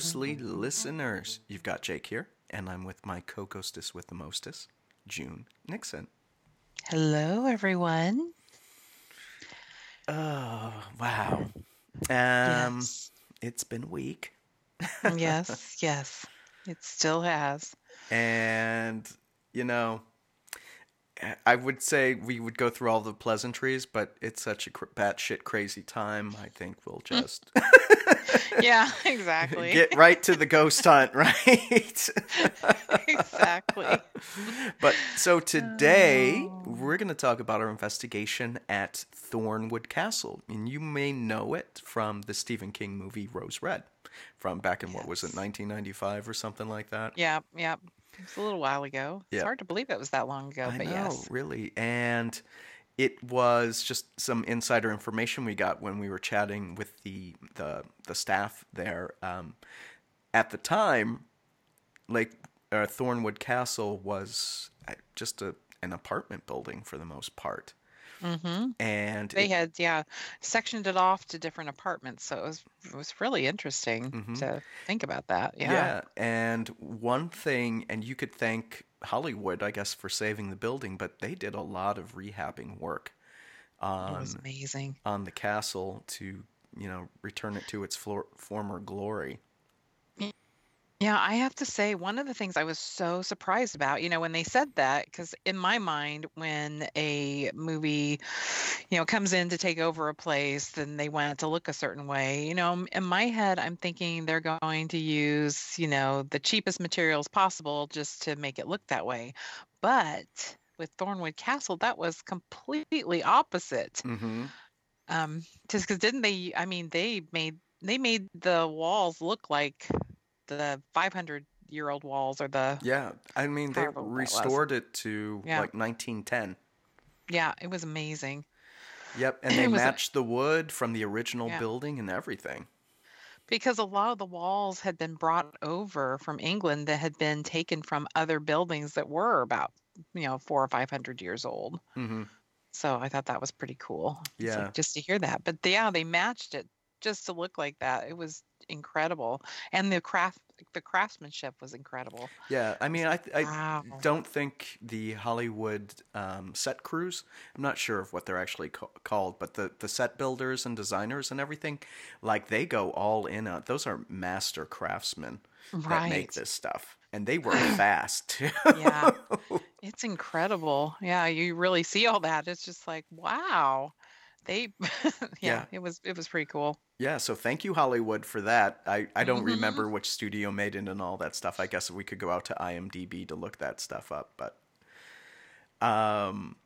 ghostly listeners. You've got Jake here, and I'm with my co ghostess with the mostest, June Nixon. Hello, everyone. Oh, wow. Um, Yes. It's been a week, Yes, yes. It still has. and, you know, I would say we would go through all the pleasantries, but it's such a cr- batshit crazy time. I think we'll mm. just Yeah, exactly. get right to the ghost hunt, right? exactly. But so today Oh. we're going to talk about our investigation at Thornwood Castle, and you may know it from the Stephen King movie Rose Red, from back in what was it, 1995 or something like that. Yeah, yeah. It was a little while ago. Yeah. It's hard to believe it was that long ago, I but know, yes. really, and it was just some insider information we got when we were chatting with the the the staff there. Um, at the time, Lake uh, Thornwood Castle was uh, just a an apartment building for the most part. Mm-hmm. and They it- had, yeah, sectioned it off to different apartments, so it was it was really interesting Mhm. to think about that. Yeah. yeah. and one thing, and you could thank Hollywood, I guess, for saving the building, but they did a lot of rehabbing work It on was amazing. on the castle to you know return it to its floor, former glory. Yeah, I have to say, one of the things I was so surprised about, you know, when they said that, because in my mind, when a movie, you know, comes in to take over a place, then they want it to look a certain way. You know, in my head, I'm thinking they're going to use, you know, the cheapest materials possible just to make it look that way. But with Thornwood Castle, that was completely opposite. Mm-hmm. Um, just because didn't they? I mean, they made they made the walls look like the 500 year old walls or the Yeah, I mean they However that was. restored it to Yeah. like 1910. yeah, it was amazing. Yep, and they was a- matched the wood from the original Yeah. building and everything. Because a lot of the walls had been brought over from England that had been taken from other buildings that were about, you know, four or 500 years old. hmm So I thought that was pretty cool. Yeah. just to hear that. But yeah, they matched it just to look like that. It was incredible. And the craft, the craftsmanship was incredible. Yeah, I mean, I I Wow. don't think the Hollywood um, set crews. I'm not sure of what they're actually ca- called, but the the set builders and designers and everything, like they go all in on. Those are master craftsmen that make this stuff, and they work fast too. Yeah. It's incredible. Yeah, you really see all that. It's just like, wow. They Yeah. yeah, it was it was pretty cool. Yeah, so thank you Hollywood for that. I, I don't Mhm. remember which studio made it and all that stuff. I guess we could go out to IMDb to look that stuff up, but um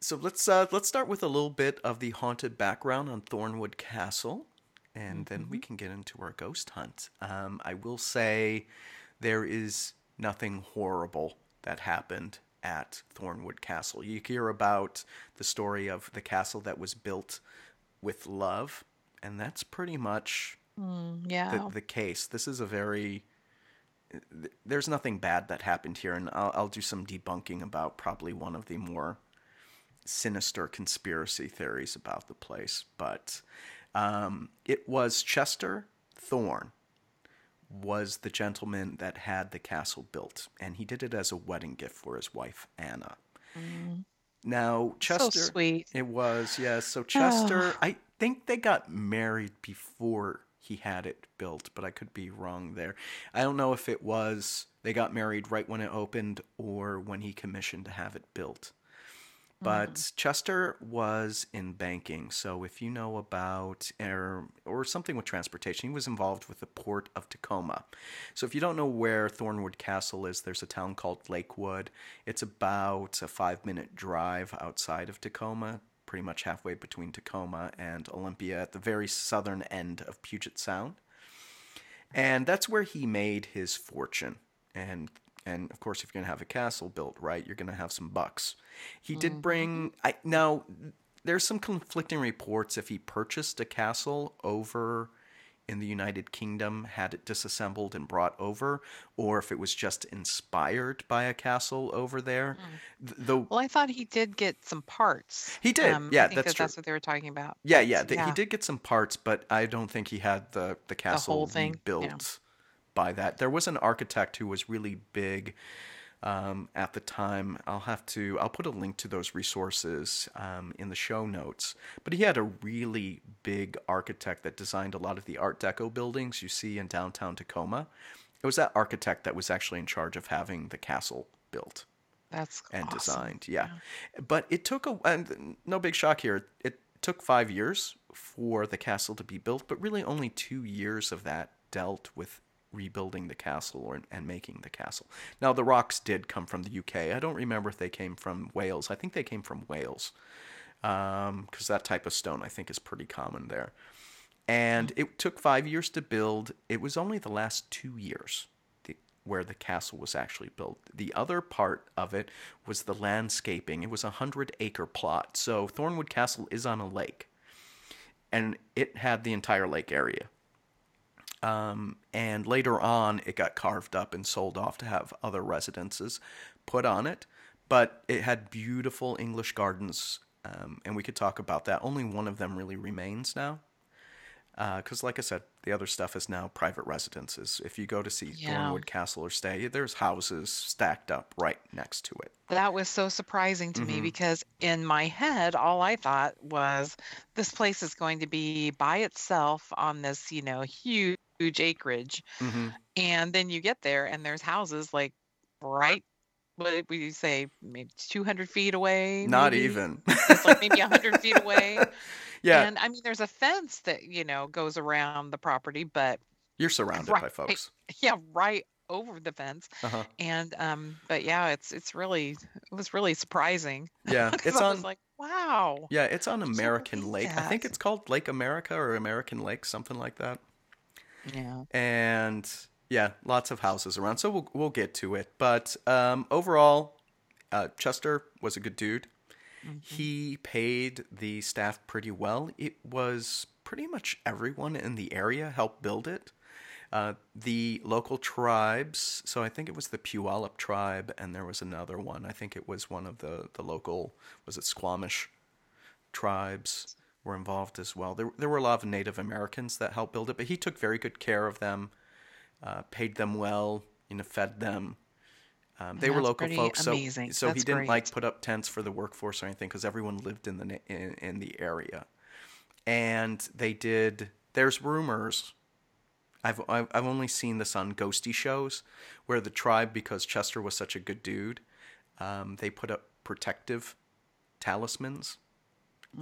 so let's uh let's start with a little bit of the haunted background on Thornwood Castle and then we can get into our ghost hunt. Um I will say there is nothing horrible that happened at Thornwood Castle. You hear about the story of the castle that was built with love, and that's pretty much Mm, the, yeah. the case. This is a very there's nothing bad that happened here, and I'll, I'll do some debunking about probably one of the more sinister conspiracy theories about the place. But um, it was Chester Thorne was the gentleman that had the castle built, and he did it as a wedding gift for his wife Anna. Mm, Now Chester, so sweet. it was yes. So Chester, I think they got married before he had it built, but I could be wrong there. I don't know if it was they got married right when it opened or when he commissioned to have it built. But Chester was in banking, so if you know about or, or something with transportation, he was involved with the port of Tacoma. So if you don't know where Thornwood Castle is, there's a town called Lakewood. It's about a five minute drive outside of Tacoma, pretty much halfway between Tacoma and Olympia at the very southern end of Puget Sound. And that's where he made his fortune. And and of course, if you're gonna have a castle built right, you're gonna have some bucks. He did mm-hmm. bring. I now there's some conflicting reports if he purchased a castle over in the United Kingdom, had it disassembled and brought over, or if it was just inspired by a castle over there. Th- The Well, I thought he did get some parts. He did. Um, Yeah, I think that's that true. that's what they were talking about. Yeah, But, yeah, he did get some parts, but I don't think he had the the castle whole thing, yeah. rebuilt buy that. There was an architect who was really big um, at the time. I'll have to, I'll put a link to those resources um, in the show notes. But he had a really big architect that designed a lot of the Art Deco buildings you see in downtown Tacoma. It was that architect that was actually in charge of having the castle built. That's and awesome. designed, yeah. yeah. But it took a, and no big shock here. It took five years for the castle to be built, but really only two years of that dealt with rebuilding the castle or, and making the castle. Now, the rocks did come from the UK. I don't remember if they came from Wales. I think they came from Wales because um, that type of stone I think is pretty common there. And it took five years to build. It was only the last two years where the castle was actually built. The other part of it was the landscaping. It was a hundred acre plot. So Thornwood Castle is on a lake, and it had the entire lake area. Um, and later on, it got carved up and sold off to have other residences put on it. But it had beautiful English gardens, um, and we could talk about that. Only one of them really remains now. Because, uh, like I said, the other stuff is now private residences. If you go to see yeah. Thornwood Castle or stay, there's houses stacked up right next to it. That was so surprising to mm-hmm. me because in my head, all I thought was this place is going to be by itself on this, you know, huge huge acreage. Mm-hmm. And then you get there and there's houses like right what would you say maybe 200 feet away not maybe? even it's like maybe 100 feet away yeah and i mean there's a fence that you know goes around the property but you're surrounded right, by folks yeah right over the fence uh-huh. and um but yeah it's it's really it was really surprising yeah it's on like wow yeah it's on american lake that. i think it's called lake america or american lake something like that yeah. And yeah, lots of houses around. So we'll we'll get to it. But um, overall, uh, Chester was a good dude. Mm-hmm. He paid the staff pretty well. It was pretty much everyone in the area helped build it. Uh, the local tribes, so I think it was the Puyallup tribe, and there was another one. I think it was one of the, the local, was it Squamish tribes were involved as well. There, there were a lot of Native Americans that helped build it, but he took very good care of them, uh, paid them well, you know, fed them. Um, they were local folks, so so he didn't great. like put up tents for the workforce or anything because everyone lived in the in, in the area, and they did. There's rumors. I've I've only seen this on ghosty shows where the tribe, because Chester was such a good dude, um, they put up protective talismans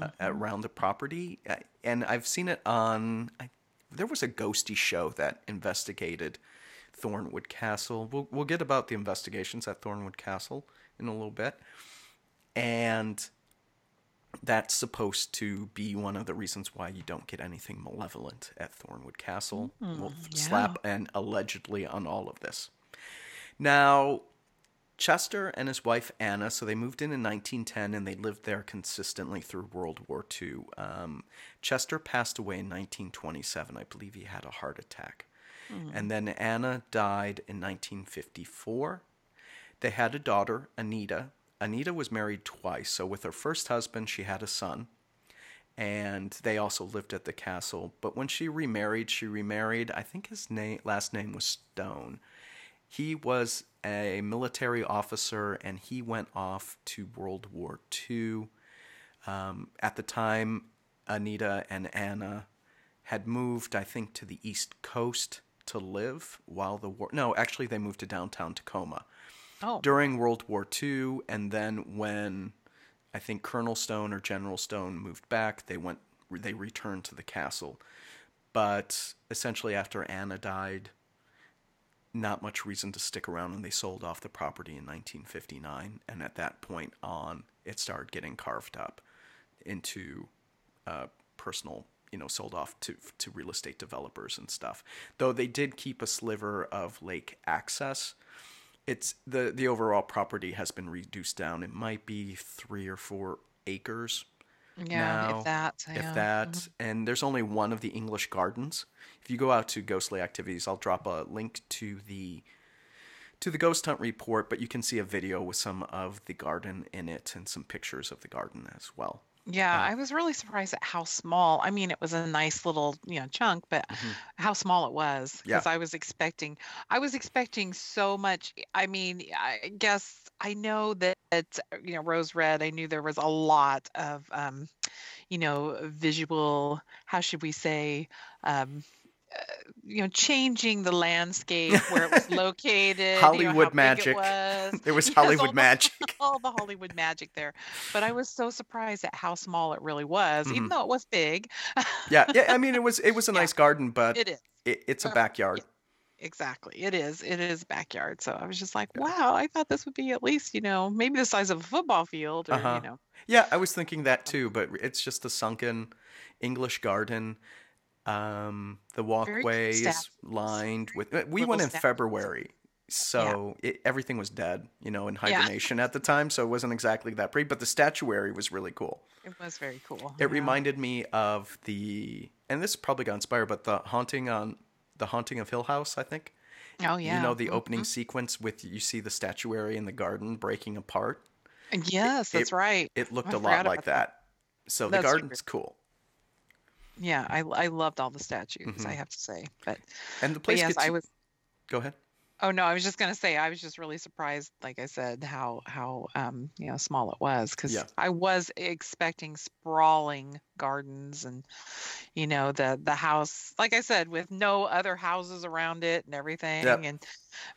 uh, mm-hmm. around the property, uh, and I've seen it on. I, there was a ghosty show that investigated Thornwood Castle. We'll we'll get about the investigations at Thornwood Castle in a little bit, and that's supposed to be one of the reasons why you don't get anything malevolent at Thornwood Castle. Mm, we'll yeah. slap and allegedly on all of this. Now, Chester and his wife Anna, so they moved in in 1910 and they lived there consistently through World War II. Um, Chester passed away in 1927. I believe he had a heart attack. Mm. And then Anna died in 1954. They had a daughter, Anita. Anita was married twice. So, with her first husband, she had a son. And they also lived at the castle. But when she remarried, she remarried, I think his name, last name was Stone. He was a military officer and he went off to World War II. Um, at the time, Anita and Anna had moved, I think, to the East Coast to live while the war. No, actually, they moved to downtown Tacoma oh. during World War II. And then when I think Colonel Stone or General Stone moved back, they went. They returned to the castle. But essentially, after Anna died, not much reason to stick around and they sold off the property in 1959 and at that point on it started getting carved up into uh, personal you know sold off to to real estate developers and stuff. Though they did keep a sliver of lake access it's the the overall property has been reduced down. It might be 3 or 4 acres yeah, now, if that. Yeah. If that. Mm-hmm. And there's only one of the English gardens. If you go out to Ghostly Activities, I'll drop a link to the to the ghost hunt report, but you can see a video with some of the garden in it and some pictures of the garden as well. Yeah, Uh, I was really surprised at how small. I mean, it was a nice little, you know, chunk, but mhm. how small it was Yeah, because I was expecting I was expecting so much. I mean, I guess I know that, uh, you know, Rose Red, I knew there was a lot of um, you know, visual, how should we say, um, you know, changing the landscape where it was located, you know, Hollywood big it magic. was. There was Yes, all Hollywood the magic. all the Hollywood magic there. But I was so surprised at how small it really was, even hmm though it was big. Yeah, yeah. I mean, it was it was a Yeah, nice garden, but it is. it, it's a Uh, backyard. yeah, exactly. It is. It is backyard. So I was just like, Yeah. wow, I thought this would be at least, you know, maybe the size of a football field or, you know. Yeah, I was thinking that too, but it's just a sunken English garden. Um, the walkway is lined with. uh, We little went in statues. February, Yeah. so it, everything was dead, you know, in Yeah. hibernation at the time, so it wasn't exactly that pretty. But the statuary was really cool. It was very cool. It Yeah. reminded me of the, and this probably got inspired, but the haunting on the haunting of Hill House, I think. Oh, yeah. You know yeah. the opening sequence with you see the statuary in the garden breaking apart. Yes, it that's right. it looked I a lot like that. that. So the That's true. garden's cool. Yeah, I I loved all the statues, I hmm have to say. But And the place yes, gets I was Go ahead. Oh no, I was just gonna say I was just really surprised, like I said, how how um you know small it was because Yeah. I was expecting sprawling gardens and you know the the house, like I said, with no other houses around it and everything. Yep. And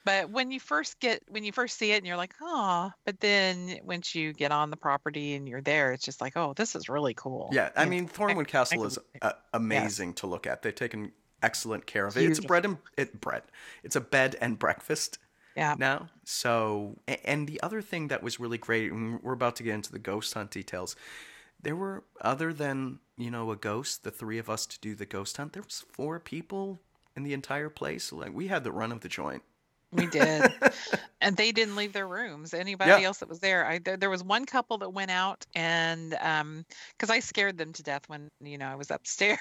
but when you first get when you first see it and you're like, oh, but then once you get on the property and you're there, it's just like, oh, this is really cool. Yeah, I know, mean I Thornwood I Castle is uh, amazing to look at. They've taken excellent care of it. It's a bread and it bread. It's a bed and breakfast Yeah. now. So, and the other thing that was really great, and we're about to get into the ghost hunt details. There were other than you know a ghost, the three of us to do the ghost hunt. There was four people in the entire place. Like we had the run of the joint. We did. and they didn't leave their rooms. Anybody Yeah. else that was there, I there, there was one couple that went out and um because I scared them to death when you know I was upstairs.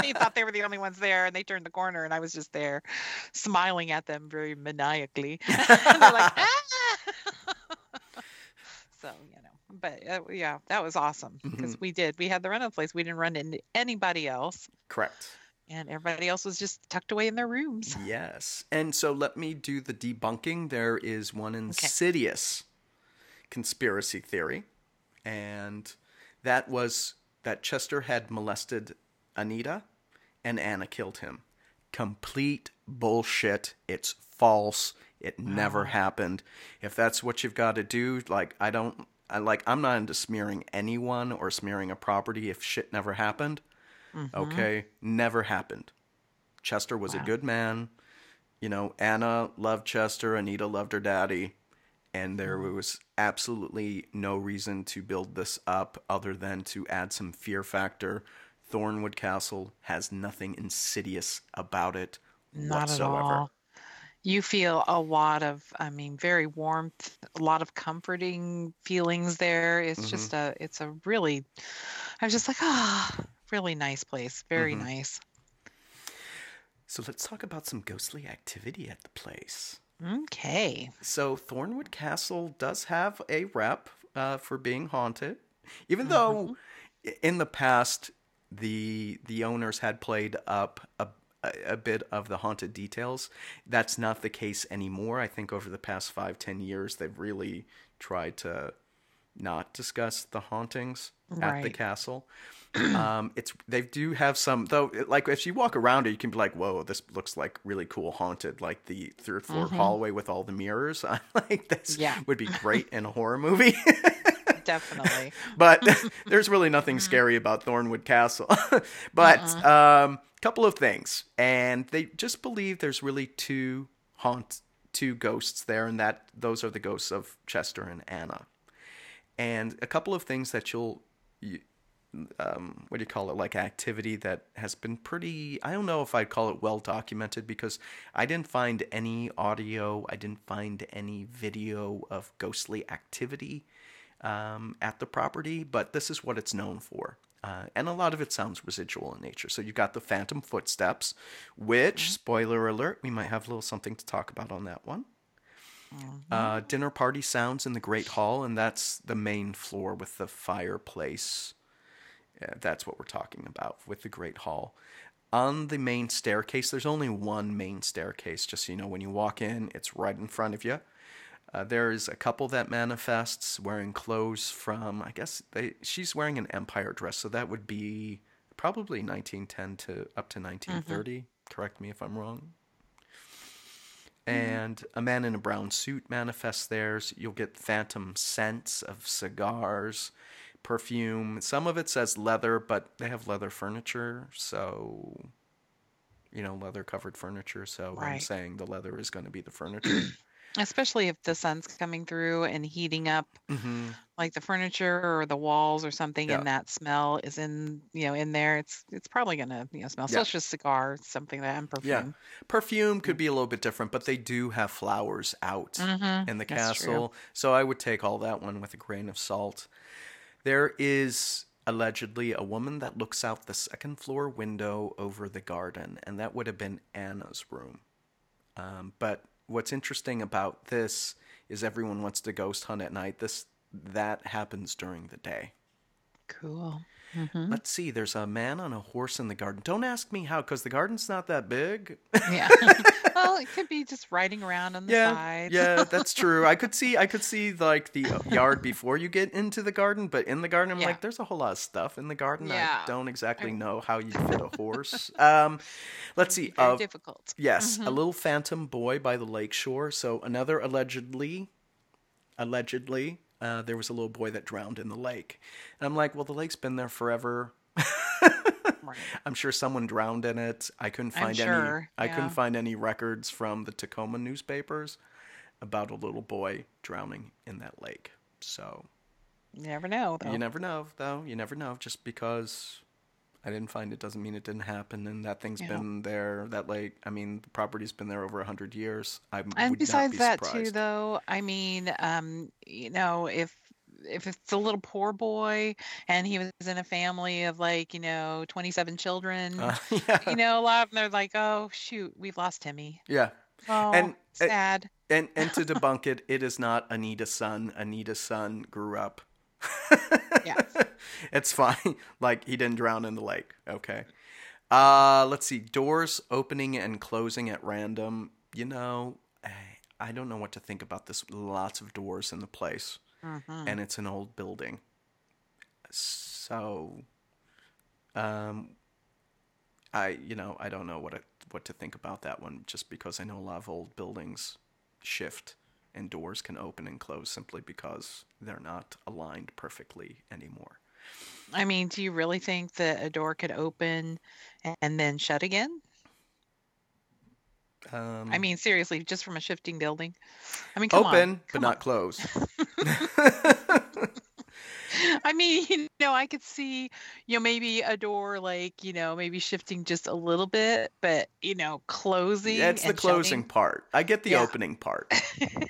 they thought they were the only ones there, and they turned the corner, and I was just there, smiling at them very maniacally. they're like, ah! so you know, but uh, yeah, that was awesome because Mhm, we did. We had the run of the place. We didn't run into anybody else, Correct. And everybody else was just tucked away in their rooms. Yes. And so let me do the debunking. There is one Okay. insidious conspiracy theory, and that was that Chester had molested Anita and Anna killed him. Complete bullshit. It's false. It never Oh. happened. If that's what you've got to do, like I don't I like I'm not into smearing anyone or smearing a property if shit never happened. Mm-hmm. Okay? Never happened. Chester was a good man. You know, Anna loved Chester, Anita loved her daddy, and there Mm. was absolutely no reason to build this up other than to add some fear factor. Thornwood Castle has nothing insidious about it Not at whatsoever. all. You feel a lot of, I mean, very warmth, a lot of comforting feelings there. It's hmm just a, it's a really, I was just like, ah, really nice place. Very hmm nice. So let's talk about some ghostly activity at the place. Okay. So Thornwood Castle does have a rep uh, for being haunted, even hmm though in the past the the owners had played up a, a a bit of the haunted details. That's not the case anymore. I think over the past five ten years they've really tried to not discuss the hauntings at the castle. Um, it's they do have some though. Like if you walk around it, you can be like, "Whoa, this looks like really cool haunted." Like the third floor hmm hallway with all the mirrors. I'm like, this Yeah, would be great in a horror movie. definitely. but there's really nothing scary about Thornwood Castle. but mm-mm. um, couple of things, and they just believe there's really two haunt, two ghosts there, and that those are the ghosts of Chester and Anna. And a couple of things that you'll, you, um, what do you call it, like activity that has been pretty. I don't know if I'd call it well documented because I didn't find any audio, I didn't find any video of ghostly activity um, at the property, but this is what it's known for. Uh, and a lot of it sounds residual in nature. So you've got the phantom footsteps, which, Okay. spoiler alert, we might have a little something to talk about on that one. Uh, dinner party sounds in the Great Hall, and that's the main floor with the fireplace. Yeah, that's what we're talking about with the Great Hall. On the main staircase, there's only one main staircase, just so you know, when you walk in, it's right in front of you. Uh, there's a couple that manifests wearing clothes from, I guess they, she's wearing an empire dress, so that would be probably 1910 to up to 1930. Mm-hmm. Correct me if I'm wrong. Mm-hmm. And a man in a brown suit manifests theirs. You'll get phantom scents of cigars, perfume. Some of it says leather, but they have leather furniture, so you know, leather covered furniture. So I'm Right. saying the leather is going to be the furniture. Especially if the sun's coming through and heating up hmm like the furniture or the walls or something Yeah. and that smell is in you know in there it's it's probably gonna you know smell Yeah. such as cigar something that and Yeah. perfume Perfume could be a little bit different, but they do have flowers out mm-hmm. in the That's true. castle. So I would take all that one with a grain of salt. There is allegedly a woman that looks out the second floor window over the garden, and that would have been Anna's room. Um, but what's interesting about this is everyone wants to ghost hunt at night. This that happens during the day. cool hmm Let's see. There's a man on a horse in the garden. Don't ask me how, because the garden's not that big. yeah well it could be just riding around on the yeah, side yeah, that's true. I could see, I could see like the yard before you get into the garden, but in the garden, I'm Yeah. like, there's a whole lot of stuff in the garden. I Yeah. don't exactly I- know how you fit a horse. um, let's see. very Uh, difficult yes, a Mhm. little phantom boy by the lake shore. So another allegedly, allegedly, uh, there was a little boy that drowned in the lake, and I'm like, well, the lake's been there forever. Right. I'm sure someone drowned in it. I couldn't find any. sure, I yeah. couldn't find any records from the Tacoma newspapers about a little boy drowning in that lake. So you never know though you never know, though. You never know. Just because I didn't find it doesn't mean it didn't happen. And that thing's Yeah. been there. That like, I mean, the property's been there over a hundred years. I would and besides be that too though i mean um you know if if it's a little poor boy and he was in a family of like you know 27 children Uh, yeah, you know a lot of them they're like oh shoot we've lost timmy yeah. oh And, uh, sad And and to debunk it, it is not Anita's son. Anita's son grew up. Yes. it's fine. Like he didn't drown in the lake. Okay. Uh let's see. Doors opening and closing at random. You know, I, don't know what to think about this. Lots of doors in the place, Mhm. and it's an old building. So, um, I you know I don't know what I, what to think about that one. Just because I know a lot of old buildings shift and doors can open and close simply because they're not aligned perfectly anymore. i mean do you really think that a door could open and then shut again Um, i mean seriously just from a shifting building i mean come open on, but come not closed. i mean you know i could see you know maybe a door like you know maybe shifting just a little bit but you know closing it's the closing shutting. part. I get the Yeah. opening part.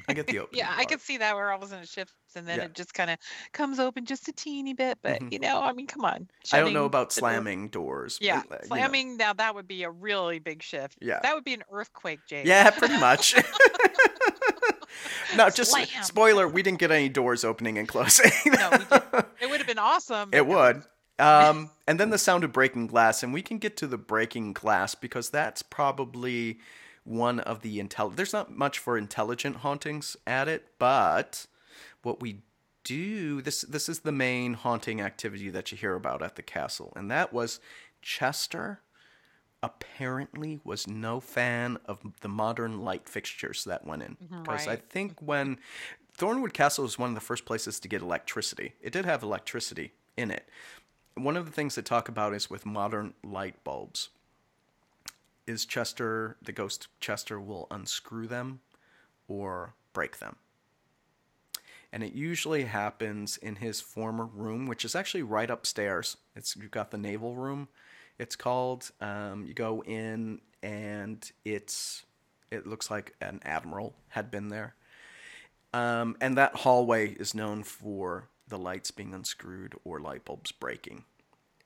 I get the opening. yeah i could see that where all of a sudden it shifts and then Yeah. it just kind of comes open just a teeny bit but Mhm. you know i mean come on I don't know about the door- slamming doors. yeah but, uh, you know. slamming now that would be a really big shift Yeah. that would be an earthquake jake Yeah, pretty much. no, just Slam. spoiler: we didn't get any doors opening and closing. No, we didn't. it would have been awesome It would. Um, and then the sound of breaking glass, and we can get to the breaking glass because that's probably one of the intel. There's not much for intelligent hauntings at it, but what we do this this is the main haunting activity that you hear about at the castle, and that was Chester apparently was no fan of the modern light fixtures that went in mm-hmm. because I think when Thornwood Castle was one of the first places to get electricity. It did have electricity in it. One of the things they talk about is with modern light bulbs. Is Chester the ghost Chester will unscrew them or break them. And it usually happens in his former room, which is actually right upstairs. It's you've got the naval room. It's called. Um, you go in and it's it looks like an admiral had been there. Um, and that hallway is known for the lights being unscrewed or light bulbs breaking.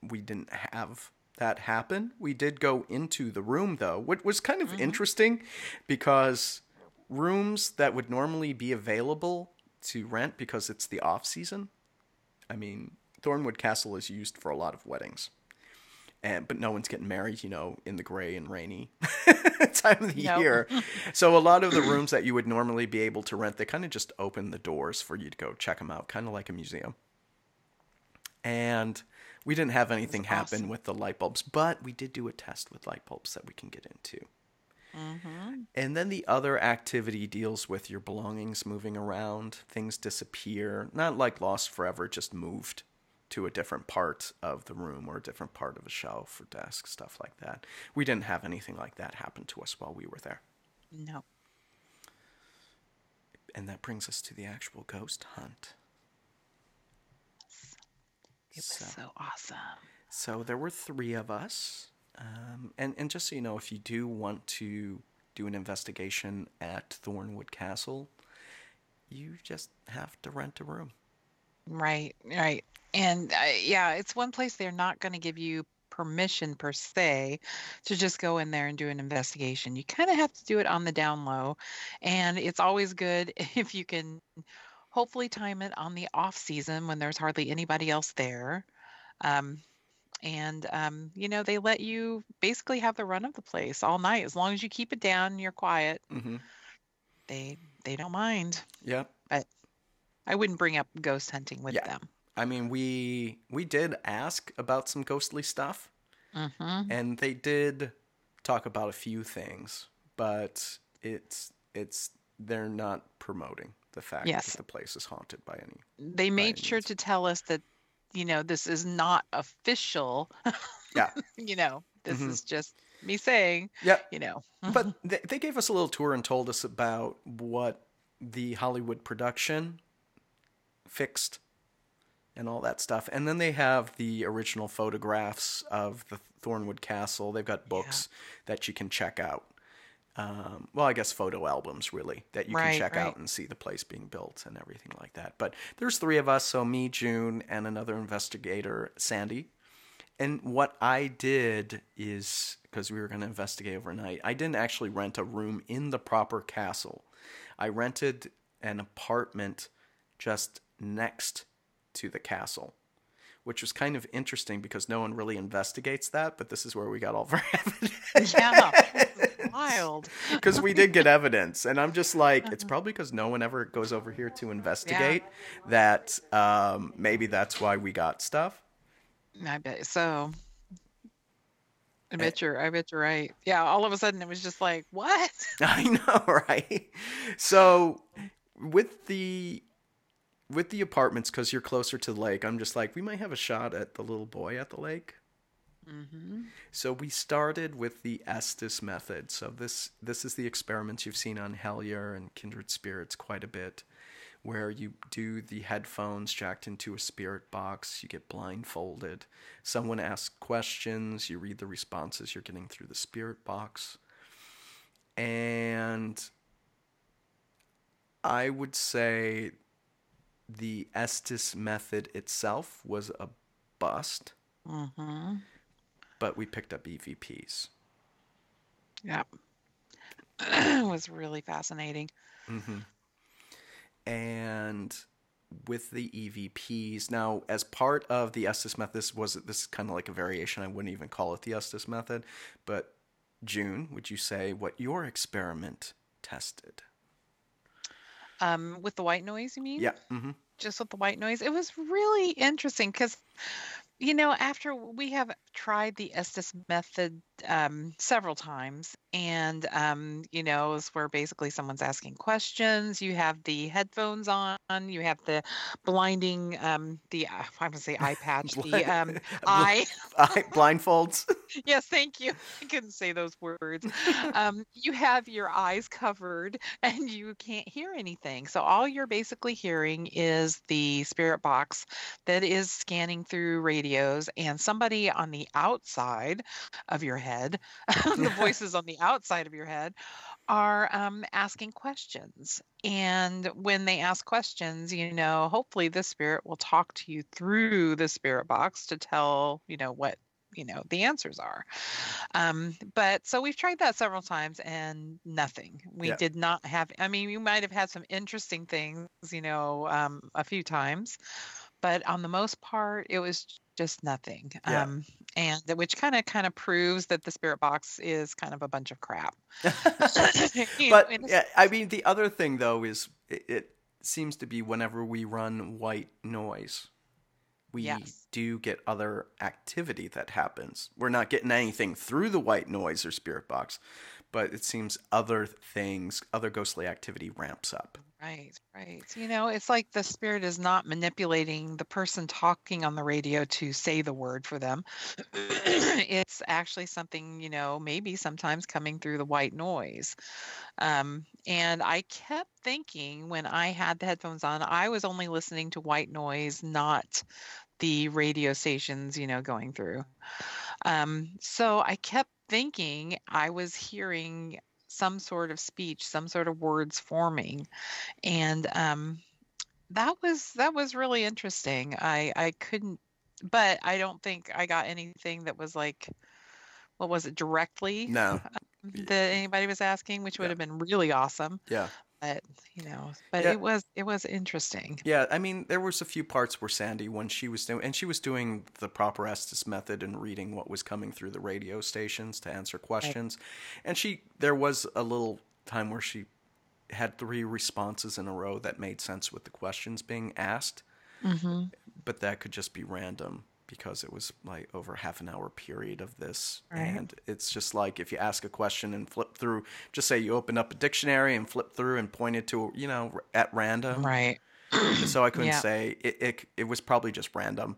We didn't have that happen. We did go into the room though, which was kind of interesting because rooms that would normally be available to rent because it's the off season. I mean, Thornwood Castle is used for a lot of weddings. And but no one's getting married, you know, in the gray and rainy time of the year. So a lot of the rooms that you would normally be able to rent, they kind of just open the doors for you to go check them out, kind of like a museum. And we didn't have anything happen with the light bulbs, but we did do a test with light bulbs that we can get into. Mm-hmm. And then the other activity deals with your belongings moving around. Things disappear, not like lost forever, just moved to a different part of the room or a different part of a shelf or desk, stuff like that. We didn't have anything like that happen to us while we were there. No. And that brings us to the actual ghost hunt. It was So- so awesome. So there were three of us. Um, and, and just so you know, if you do want to do an investigation at Thornwood Castle, you just have to rent a room. Right, right. And uh, yeah, it's one place they're not going to give you permission per se to just go in there and do an investigation. You kind of have to do it on the down low. And it's always good if you can hopefully time it on the off season when there's hardly anybody else there. Um, and um, you know, they let you basically have the run of the place all night as long as you keep it down and you're quiet. Mm-hmm. They they don't mind. Yep. I wouldn't bring up ghost hunting with Yeah. them. I mean, we we did ask about some ghostly stuff, Mm-hmm. and they did talk about a few things, but it's it's they're not promoting the fact Yes. that the place is haunted by any. they made any sure means. to tell us that you know this is not official Yeah. you know this Mhm. is just me saying Yeah, you know but they, they gave us a little tour and told us about what the Hollywood production fixed and all that stuff. And then they have the original photographs of the Thornwood Castle. They've got books that you can check out. Um, well, I guess photo albums, really, that you can check right. out and see the place being built and everything like that. But there's three of us, so me, June, and another investigator, Sandy. And what I did is because we were going to investigate overnight, I didn't actually rent a room in the proper castle. I rented an apartment just next to the castle, which was kind of interesting because no one really investigates that. But this is where we got all of our evidence. yeah wild Because we did get evidence, and I'm just like, it's probably because no one ever goes over here to investigate that um, maybe that's why we got stuff. i bet so i Eh. bet you're i bet you're right yeah all of a sudden it was just like what I know, right? So with the with the apartments, because you're closer to the lake, I'm just like, we might have a shot at the little boy at the lake. mm-hmm. So we started with the Estes method. So this this is the experiments you've seen on Hellier and Kindred Spirits quite a bit, where you do the headphones jacked into a spirit box, you get blindfolded. Someone asks questions, you read the responses you're getting through the spirit box. And I would say the Estes method itself was a bust, Mm-hmm. but we picked up EVPs. yeah it was really fascinating hmm And with the EVPs, now as part of the Estes method, this was this is kind of like a variation. I wouldn't even call it the Estes method, but June, would you say what your experiment tested? Um with the white noise you mean Yeah. hmm just with the white noise. It was really interesting because, you know, after we have tried the Estes method um, several times, and, um, you know, it's where basically someone's asking questions, you have the headphones on, you have the blinding, um, the, uh, I'm going to say eye patch, the um, eye. Eye blindfolds. yes, thank you. I couldn't say those words. um, you have your eyes covered and you can't hear anything. So all you're basically hearing is the spirit box that is scanning through radios and somebody on the outside of your head, the voices on the outside of your head are um, asking questions. And when they ask questions, you know, hopefully the spirit will talk to you through the spirit box to tell, you know, what you know the answers are um, but so we've tried that several times and nothing we Yeah. did not have i mean you might have had some interesting things you know um, a few times but on the most part it was just nothing Yeah. um, and which kind of kind of proves that the spirit box is kind of a bunch of crap You know, but yeah, I mean, the other thing though is it, it seems to be whenever we run white noise, we Yes. do get other activity that happens. We're not getting anything through the white noise or spirit box, but it seems other things, other ghostly activity ramps up. Right, right. You know, it's like the spirit is not manipulating the person talking on the radio to say the word for them. it's actually something, you know, maybe sometimes coming through the white noise. Um, and I kept thinking when I had the headphones on, I was only listening to white noise, not the radio stations, you know, going through. Um, so I kept thinking I was hearing some sort of speech, some sort of words forming, and um, that was that was really interesting. I I couldn't, but I don't think I got anything that was like, what was it directly No, that anybody was asking, which would Yeah. have been really awesome. yeah. But you know, but Yeah. it was it was interesting. Yeah, I mean, there was a few parts where Sandy, when she was doing, and she was doing the proper Estes method and reading what was coming through the radio stations to answer questions, and she, there was a little time where she had three responses in a row that made sense with the questions being asked, hmm but that could just be random because it was like over half an hour period of this Right. and it's just like if you ask a question and flip through just say you open up a dictionary and flip through and point it to you know at random Right. so I couldn't Yeah. say it, it. It was probably just random.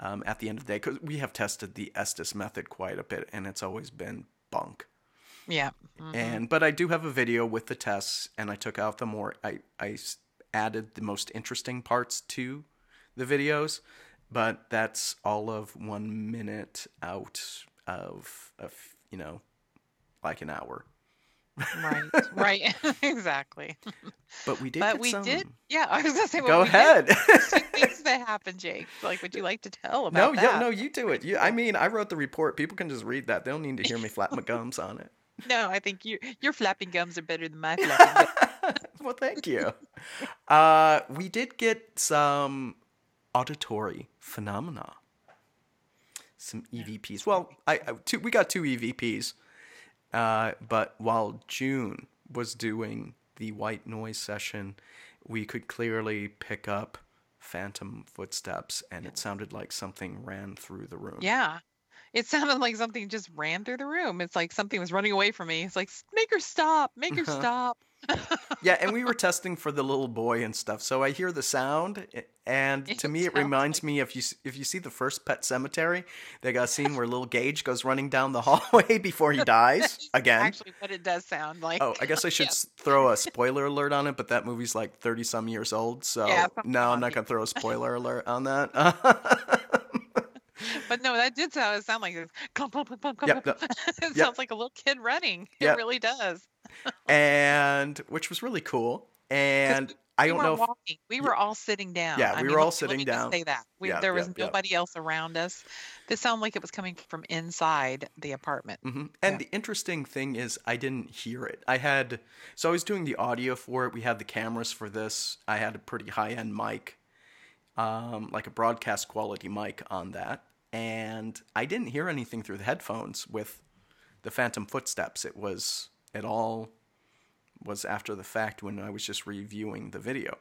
Um, at the end of the day, because we have tested the Estes method quite a bit, and it's always been bunk. Yeah. mhm. And but I do have a video with the tests, and I took out the more. i i added the most interesting parts to the videos, but that's all of one minute out of of you know, like an hour. Right. Right. exactly. But we did. But we some. did. Yeah, I was gonna say. Go we ahead. things that happened, Jake. Like, would you like to tell about? No, about yeah, no, you do it. You, I mean, I wrote the report. People can just read that. They don't need to hear me flap my gums on it. No, I think you your flapping gums are better than my flapping gums. well, thank you. Uh, we did get some auditory phenomena, some EVPs. Well, I, I two, we got two EVPs, uh, but while June was doing the white noise session, we could clearly pick up phantom footsteps, and it sounded like something ran through the room. Yeah. It sounded like something just ran through the room. It's like something was running away from me. It's like, make her stop, make her stop. Yeah, and we were testing for the little boy and stuff. So I hear the sound, and to It me, it reminds me if you if you see the first Pet Sematary, they got a scene where little Gage goes running down the hallway before he dies again. Actually, what it does sound like. Oh, I guess I should Yes. s throw a spoiler alert on it, but that movie's like thirty some years old, so Yeah, no, I'm not gonna throw a spoiler alert on that. But no, that did sound, sound like this. Clump, clump, clump, clump, Yep, clump. it yep. sounds like a little kid running. Yep. It really does. and which was really cool. And I we don't weren't know if walking. We were all sitting down. Yeah, I we mean, were all let me- let sitting down. Say that we, Yeah, there was yeah, yeah. nobody else around us. This sounded like it was coming from inside the apartment. hmm And Yeah. the interesting thing is, I didn't hear it. I had, so I was doing the audio for it. We had the cameras for this. I had a pretty high end mic, um, like a broadcast quality mic on that. And I didn't hear anything through the headphones with the phantom footsteps. It was, it all was after the fact when I was just reviewing the video.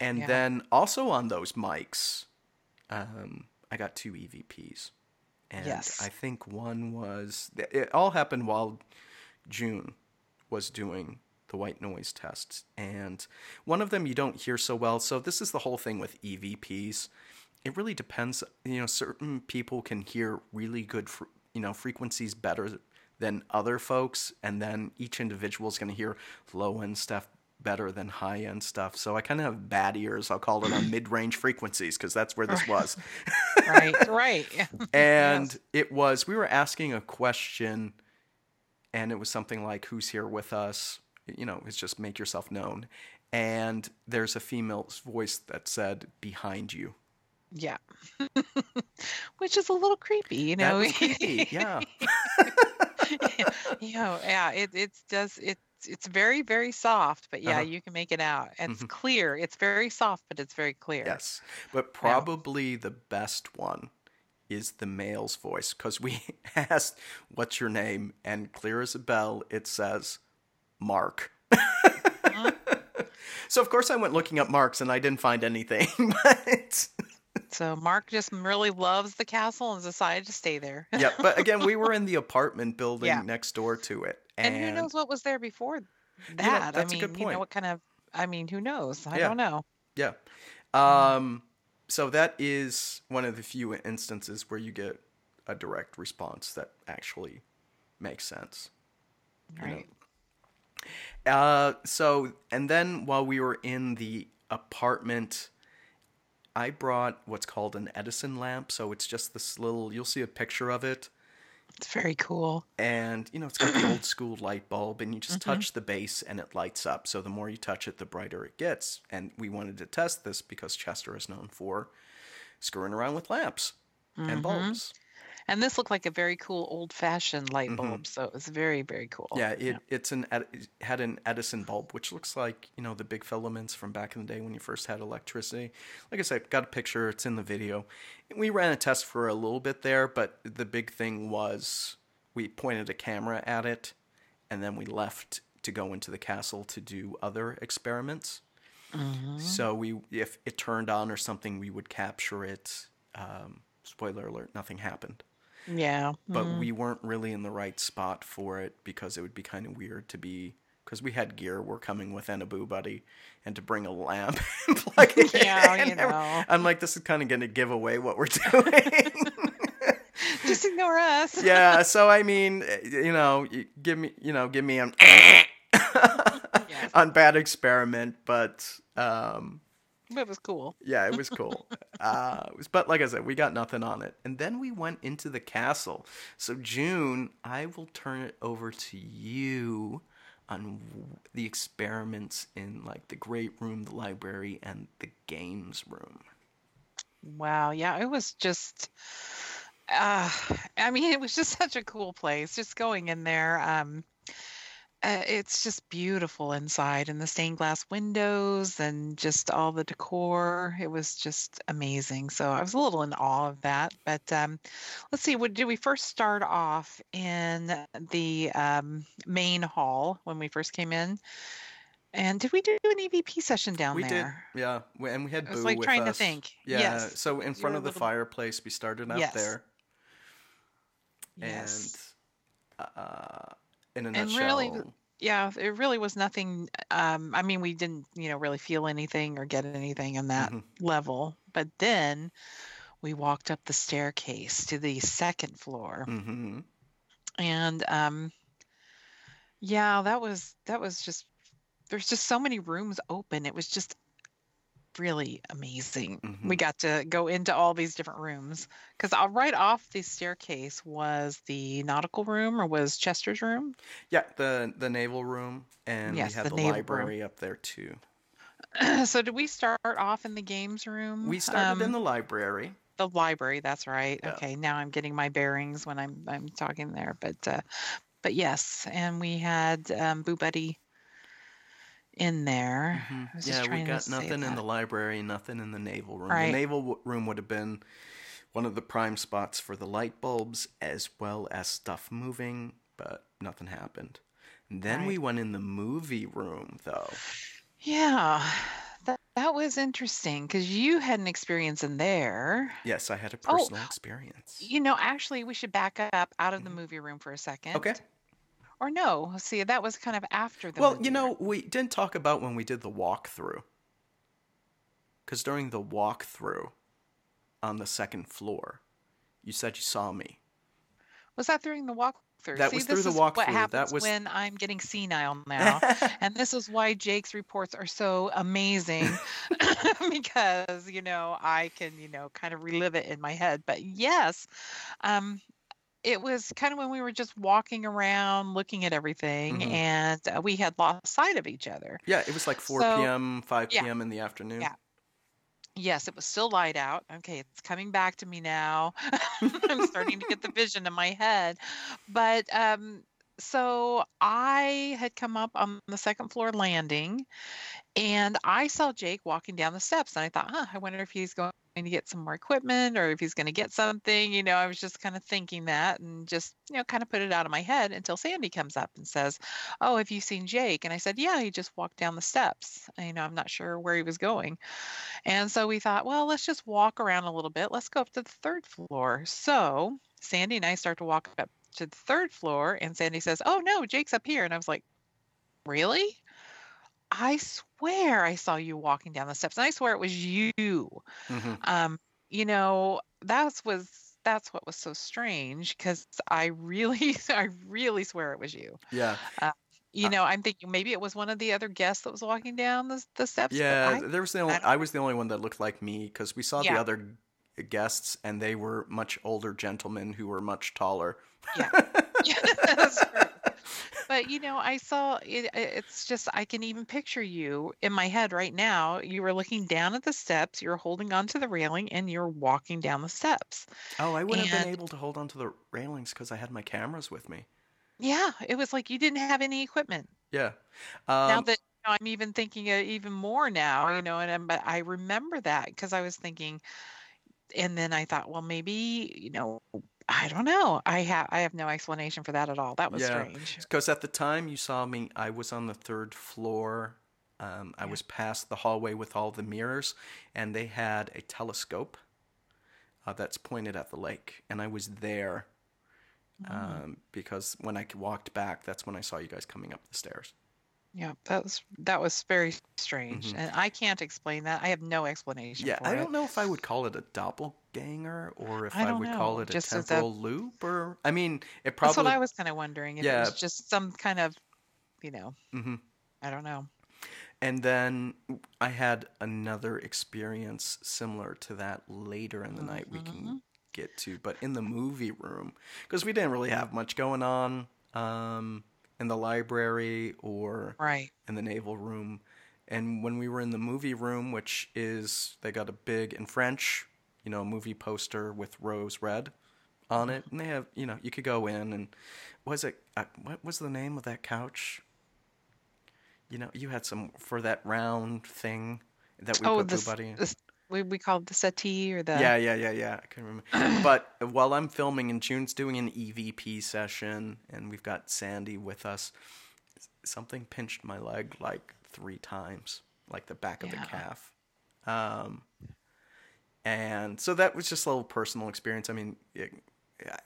And Yeah. then also on those mics, um, I got two EVPs. And Yes. I think one was, it all happened while June was doing the white noise tests. And one of them you don't hear so well. So this is the whole thing with EVPs. It really depends. You know, certain people can hear really good, fr- you know, frequencies better than other folks. And then each individual is going to hear low end stuff better than high end stuff. So I kind of have bad ears. I'll call it on mid range frequencies because that's where this was. right, right. And Yes. it was, we were asking a question, and it was something like, Who's here with us? You know, it's just make yourself known. And there's a female's voice that said, Behind you. Yeah. Which is a little creepy, you know. creepy. Yeah. you know, yeah, it it does it's it's very very soft, but yeah, Uh-huh. you can make it out. It's Mhm. clear. It's very soft, but it's very clear. Yes. But probably the best one is the male's voice because we asked, What's your name? And clear as a bell, it says Mark. so, of course, I went looking up Marks and I didn't find anything. But So Mark just really loves the castle and decided to stay there. yeah, but again, we were in the apartment building Yeah. next door to it. And, And, who knows what was there before that? that's I a mean, good you know point. what kind of I mean, who knows? I Yeah. don't know. Yeah. Um, so that is one of the few instances where you get a direct response that actually makes sense. you know. Right. Uh, so, and then while we were in the apartment, I brought what's called an Edison lamp. So it's just this little, you'll see a picture of it. It's very cool. And, you know, it's got the old school light bulb, and you just Mm-hmm. touch the base and it lights up. So the more you touch it, the brighter it gets. And we wanted to test this because Chester is known for screwing around with lamps and Mhm. bulbs. And this looked like a very cool old-fashioned light Mhm. bulb, so it was very very cool. Yeah, it, it's an it had an Edison bulb, which looks like you know the big filaments from back in the day when you first had electricity. Like I said, got a picture. It's in the video. We ran a test for a little bit there, but the big thing was we pointed a camera at it, and then we left to go into the castle to do other experiments. Mhm. So we, if it turned on or something, we would capture it. Um, spoiler alert: nothing happened Yeah. but mhm. we weren't really in the right spot for it because it would be kind of weird to be because we had gear. We're coming with Enabu Buddy, and to bring a lamp and plug it Yeah, in. you know. I'm like, this is kind of going to give away what we're doing. Just ignore us. yeah. So I mean, eh, you know, give me, you know, give me an Yes. on bad experiment, but um, it was cool. yeah, it was cool. uh, it was, but like I said, we got nothing on it. And then we went into the castle. So June, I will turn it over to you on the experiments in like the great room, the library, and the games room. Wow. Yeah, it was just uh I mean, it was just such a cool place. Just going in there. Um uh, it's just beautiful inside and the stained glass windows and just all the decor. It was just amazing. So I was a little in awe of that. But um, let's see, what did we first start off in the um, main hall when we first came in? And did we do an EVP session down we there? did, yeah. we- And we had I was Boo like with trying to think. Yeah. Yes. So in front were of the little- fireplace, we started out Yes. there. Yes. And uh, in a And nutshell, really, yeah, it really was nothing. Um, I mean, we didn't, you know, really feel anything or get anything on that Mhm. level. But then we walked up the staircase to the second floor, hmm and um, yeah, that was that was just. There's just so many rooms open. It was just really amazing. Mhm. We got to go into all these different rooms because right off the staircase was the nautical room or was Chester's room. Yeah, the the naval room, and Yes, we had the the, naval room. library up there too. so did we start off in the games room? We started in Um, the library. the library. That's right. Yeah. Okay, now I'm getting my bearings when I'm I'm talking there. But uh, but yes, and we had um, Boo Buddy in there. Mhm. Just Yeah, we got nothing in the library, nothing in the naval room. Right. The naval w- room would have been one of the prime spots for the light bulbs as well as stuff moving, but nothing happened. And then we went in the movie room though. Yeah, that that was interesting because you had an experience in there. Yes, I had a Oh, personal experience. You know, actually, we should back up out of the movie room for a second. Mm-hmm. Okay. Or no, see, that was kind of after the. Well, you know, we didn't talk about when we did the walkthrough. Because during the walkthrough on the second floor, you said you saw me. was that during the walkthrough? That see, was through this the is what walkthrough. That happens was- when I'm getting senile now. and this is why Jake's reports are so amazing because you know I can you know kind of relive it in my head. But yes, um, it was kind of when we were just walking around looking at everything, Mhm. and uh, we had lost sight of each other. yeah, it was like 4 So, p.m., 5 yeah. p.m. in the afternoon. Yeah. Yes, it was still light out. Okay, it's coming back to me now. I'm starting to get the vision in my head. But um, so I had come up on the second floor landing and I saw Jake walking down the steps, and I thought, huh, I wonder if he's going to get some more equipment or if he's going to get something. You know, I was just kind of thinking that and just, you know, kind of put it out of my head until Sandy comes up and says, Oh, have you seen Jake? And I said, Yeah, he just walked down the steps. You know, I'm not sure where he was going. And so we thought, Well, let's just walk around a little bit. Let's go up to the third floor. So Sandy and I start to walk up to the third floor, and Sandy says, Oh, no, Jake's up here. And I was like, Really? I swear I saw you walking down the steps, and I swear it was you. hmm Um, you know, that's was that's what was so strange because I really, I really swear it was you. Yeah. Uh, you know, I'm thinking maybe it was one of the other guests that was walking down the the steps, yeah, I, there was the only I I was the only one that looked like me because we saw the other guests and they were much older gentlemen who were much taller. yeah, yeah, that's true. But you know, I saw it, it's just I can even picture you in my head right now. You were looking down at the steps, you're holding onto the railing, and you're walking down the steps. Oh, I wouldn't have been able to hold on to the railings because I had my cameras with me. yeah, it was like you didn't have any equipment. Yeah. Now Um, that you know, I'm even thinking even more now, you know, and I'm, but I remember that because I was thinking, and then I thought, well, maybe, you know, I don't know. I have I have no explanation for that at all. That was yeah, strange. because at the time you saw me, I was on the third floor. Um, I Yeah. was past the hallway with all the mirrors, and they had a telescope uh, that's pointed at the lake, and I was there Mm. um, because when I walked back, that's when I saw you guys coming up the stairs. Yeah, that was that was very strange, hmm and I can't explain that. I have no explanation Yeah, I for it. don't know if I would call it a doppelganger or if I I don't would call it a Just a temporal loop, or I mean, it probably. that's what I was kind of wondering if it was just some kind of, you know, hmm I don't know. And then I had another experience similar to that later in the night we can get to, but in the movie room, because we didn't really have much going on um, in the library or Right. in the naval room. And when we were in the movie room, which is, they got a big, in French, you know, movie poster with rose red on it. And they have, you know, you could go in and, was it, uh, what was the name of that couch? You know, you had some for that round thing that we Oh, put Boo Buddy in. this we we call it the settee or the Yeah, yeah, yeah, yeah. I can remember. But while I'm filming and June's doing an EVP session and we've got Sandy with us, something pinched my leg like three times, like the back of the calf. Um, and so that was just a little personal experience. I mean, it,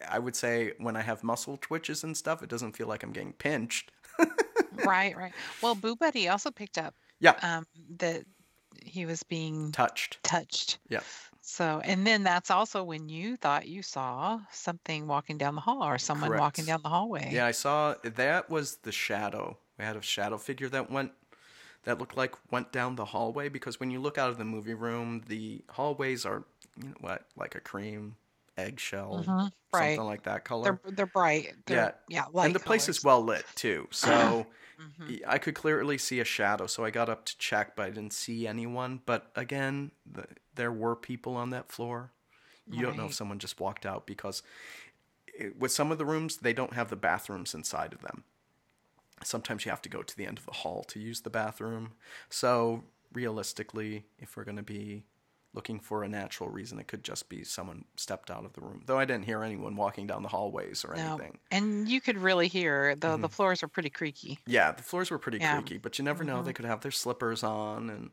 I would say when I have muscle twitches and stuff, it doesn't feel like I'm getting pinched. Right, right. Well, Boo Buddy also picked up Yeah, um, that he was being touched. touched. Yeah, So, and then that's also when you thought you saw something walking down the hall or someone walking down the hallway. Yeah, I saw that was the shadow. We had a shadow figure that went that looked like went down the hallway because when you look out of the movie room, the hallways are you know what, like a cream eggshell, hmm Right. something like that They're color. they're bright. Yeah, They're yeah, and light the place is well lit too. So hmm y- I could clearly see a shadow, so I got up to check, but I didn't see anyone. But again, the, there were people on that floor. You don't know if someone just walked out because it, with some of the rooms, they don't have the bathrooms inside of them. Sometimes you have to go to the end of the hall to use the bathroom. So realistically, if we're going to be looking for a natural reason, it could just be someone stepped out of the room. Though I didn't hear anyone walking down the hallways or No, anything. and you could really hear the hmm the floors are pretty creaky. Yeah, the floors were pretty Yeah. creaky, but you never know. hmm They could have their slippers on and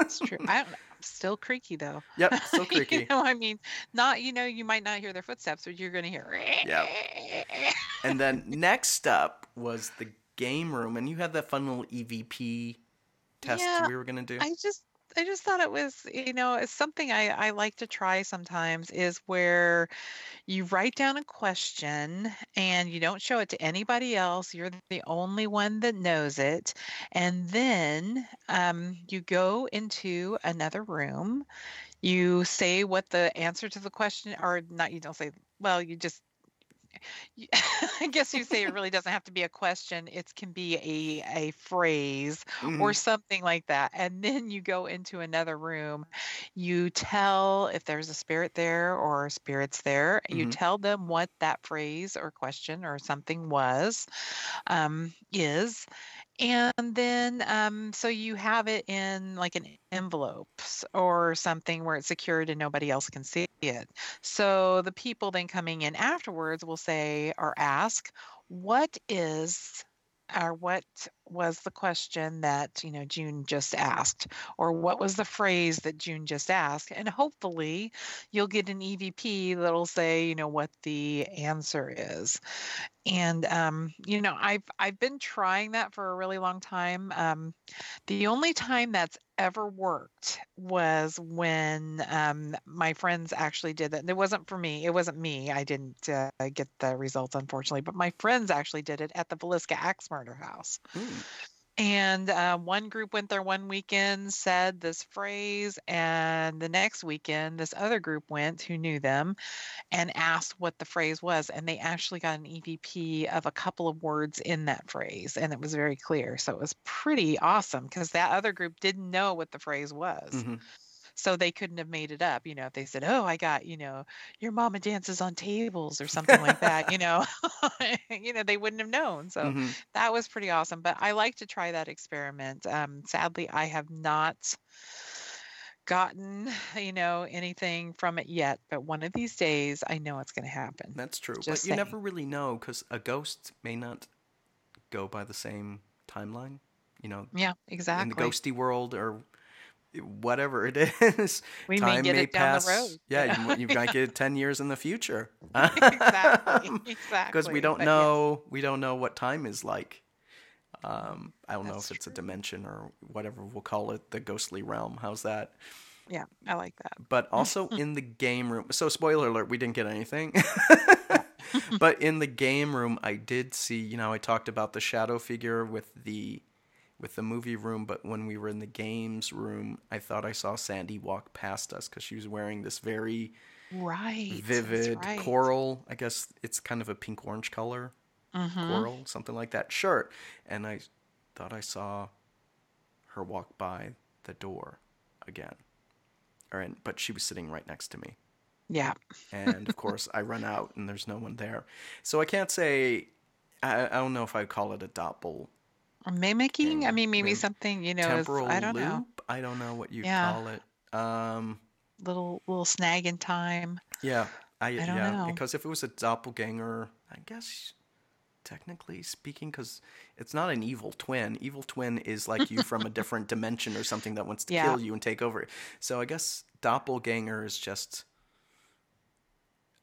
It's true. I don't. Still creaky though. Yep, still You creaky. know, I mean, not you know, you might not hear their footsteps, but you're going to hear. Yeah. And then next up was the game room, and you had that fun little EVP test Yeah, we were gonna do. I just I just thought it was, you know, it's something I I like to try sometimes is where you write down a question and you don't show it to anybody else. You're the only one that knows it. And then um, you go into another room. You say what the answer to the question, or not, you don't say, well, you just I guess you say it really doesn't have to be a question. It can be a a phrase mm-hmm. or something like that. And then you go into another room. You tell if there's a spirit there or spirits there. Mm-hmm. You tell them what that phrase or question or something was, um, is, and then, um, so you have it in like an envelopes or something where it's secured and nobody else can see it. So the people then coming in afterwards will say or ask, what is or what was the question that you know June just asked or what was the phrase that June just asked and hopefully you'll get an EVP that'll say you know what the answer is and um, you know I've I've been trying that for a really long time um, the only time that's ever worked was when um, my friends actually did that. It wasn't for me. It wasn't me. I didn't uh, get the results, unfortunately, but my friends actually did it at the Villisca Axe Murder House. Mm. And uh, one group went there one weekend, said this phrase, and the next weekend, this other group went who knew them and asked what the phrase was. And they actually got an EVP of a couple of words in that phrase, and it was very clear. So it was pretty awesome because that other group didn't know what the phrase was. Mm-hmm so they couldn't have made it up you know if they said oh i got you know your mama dances on tables or something like that you know you know they wouldn't have known so mm-hmm. that was pretty awesome but i like to try that experiment um, sadly i have not gotten you know anything from it yet but one of these days i know it's going to happen that's true Just but you never really know because a ghost may not go by the same timeline you know yeah exactly in the ghosty world or whatever it is. We Time may get may it pass. down the road. Yeah, you, you might get it ten years in the future. exactly. Exactly. Because we don't but know, we don't know what time is like. Um, I don't That's know if it's true. a dimension or whatever we'll call it, the ghostly realm. How's that? Yeah, I like that. But also in the game room. So spoiler alert, we didn't get anything. but in the game room, I did see. You know, I talked about the shadow figure with the with the movie room, but when we were in the games room, I thought I saw Sandy walk past us because she was wearing this very right vivid right. coral. I guess it's kind of a pink orange color, mm-hmm. coral, something like that shirt, and I thought I saw her walk by the door again, or in, but she was sitting right next to me. Yeah. and of course, I run out and there's no one there, so I can't say. I, I don't know if I call it a doppel mimicking i mean maybe something you know temporal is, i don't loop? know i don't know what you yeah. call it um little little snag in time yeah i, I yeah know. because if it was a doppelganger i guess technically speaking because it's not an evil twin evil twin is like you from a different dimension or something that wants to yeah. kill you and take over so i guess doppelganger is just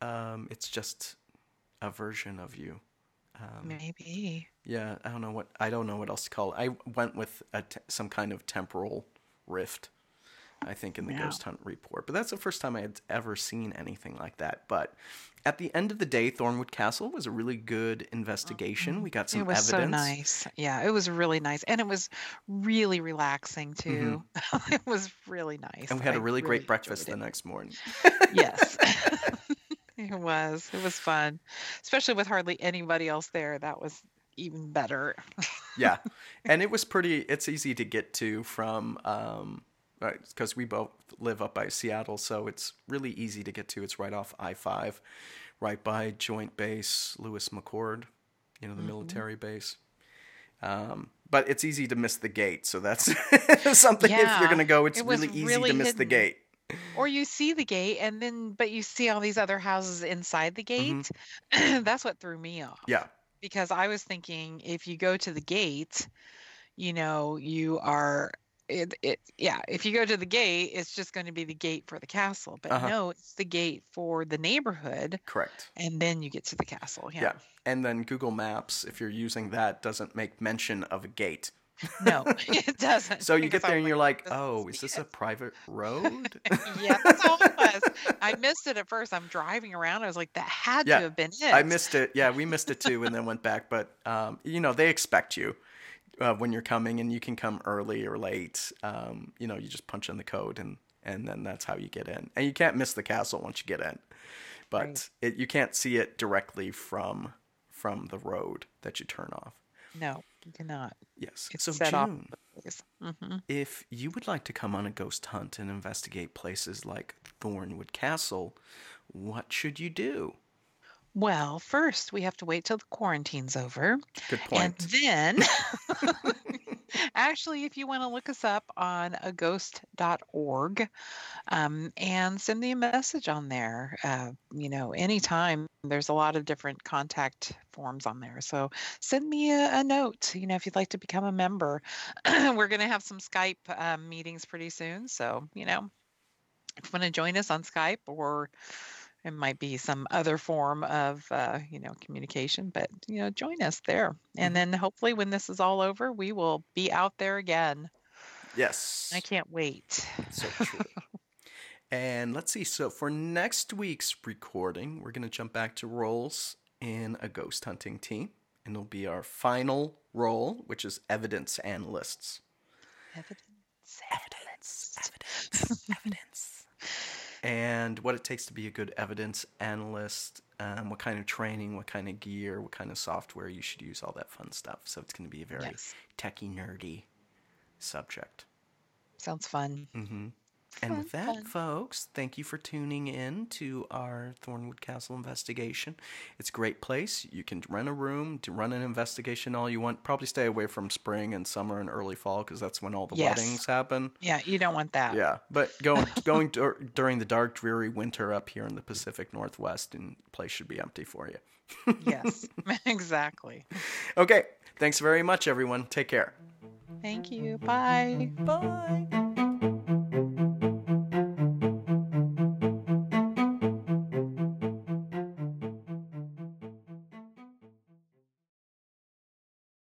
um it's just a version of you um, Maybe. Yeah, I don't know what I don't know what else to call it. I went with some kind of temporal rift. I think in the yeah. Ghost Hunt report, but that's the first time I had ever seen anything like that. But at the end of the day, Thornwood Castle was a really good investigation. We got some evidence. it was evidence. so nice. Yeah, it was really nice, and it was really relaxing too. Mm-hmm. it was really nice. And we had a really, really great breakfast the next morning. yes. It was. It was fun, especially with hardly anybody else there. That was even better. yeah, and it was pretty. It's easy to get to from um, because we both live up by Seattle, so it's really easy to get to. It's right off I five, right by Joint Base Lewis McChord, you know the mm-hmm. military base. Um, but it's easy to miss the gate, so that's something. Yeah, if you're gonna go, it's it really easy really to miss hidden. the gate or you see the gate and then but you see all these other houses inside the mm-hmm. gate mm-hmm. that's what threw me off yeah because i was thinking if you go to the gate you know you are it, it yeah if you go to the gate it's just going to be the gate for the castle but uh-huh. no it's the gate for the neighborhood correct and then you get to the castle yeah. yeah and then google maps if you're using that doesn't make mention of a gate no, it doesn't. So you get there and you're like, "Oh, is this a private road?" yeah, that's all it was. I missed it at first. I'm driving around. I was like, "That had yeah, to have been it." I missed it. Yeah, we missed it too, and then went back. But um, you know, they expect you uh, when you're coming, and you can come early or late. Um, you know, you just punch in the code and and then that's how you get in. And you can't miss the castle once you get in, but Right. it, you can't see it directly from from the road that you turn off. No, you cannot. Yes. It's so set. June, hmm if you would like to come on a ghost hunt and investigate places like Thornwood Castle, what should you do? Well, first we have to wait till the quarantine's over. Good point. And then, actually, if you want to look us up on aghost.org um, and send me a message on there, uh, you know, anytime, there's a lot of different contact forms on there. So send me a, a note, you know, if you'd like to become a member. We're going to have some Skype um, meetings pretty soon. So, you know, if you want to join us on Skype or it might be some other form of uh, you know communication but you know join us there and Mhm. then hopefully when this is all over we will be out there again Yes. i can't wait So true. and let's see. So for next week's recording, we're going to jump back to roles in a ghost hunting team. And it'll be our final role, which is evidence analysts. evidence Evidence, evidence, evidence. And what it takes to be a good evidence analyst, um, what kind of training, what kind of gear, what kind of software you should use, all that fun stuff. So it's going to be a very yes techie, nerdy subject. sounds fun hmm And with that, folks, thank you for tuning in to our Thornwood Castle investigation. It's a great place. You can rent a room to run an investigation all you want. Probably stay away from spring and summer and early fall because that's when all the Yes. weddings happen. yeah you don't want that Yeah, but going going dur- during the dark, dreary winter up here in the Pacific Northwest, and place should be empty for you. yes exactly Okay, thanks very much, everyone. Take care. thank you bye Bye.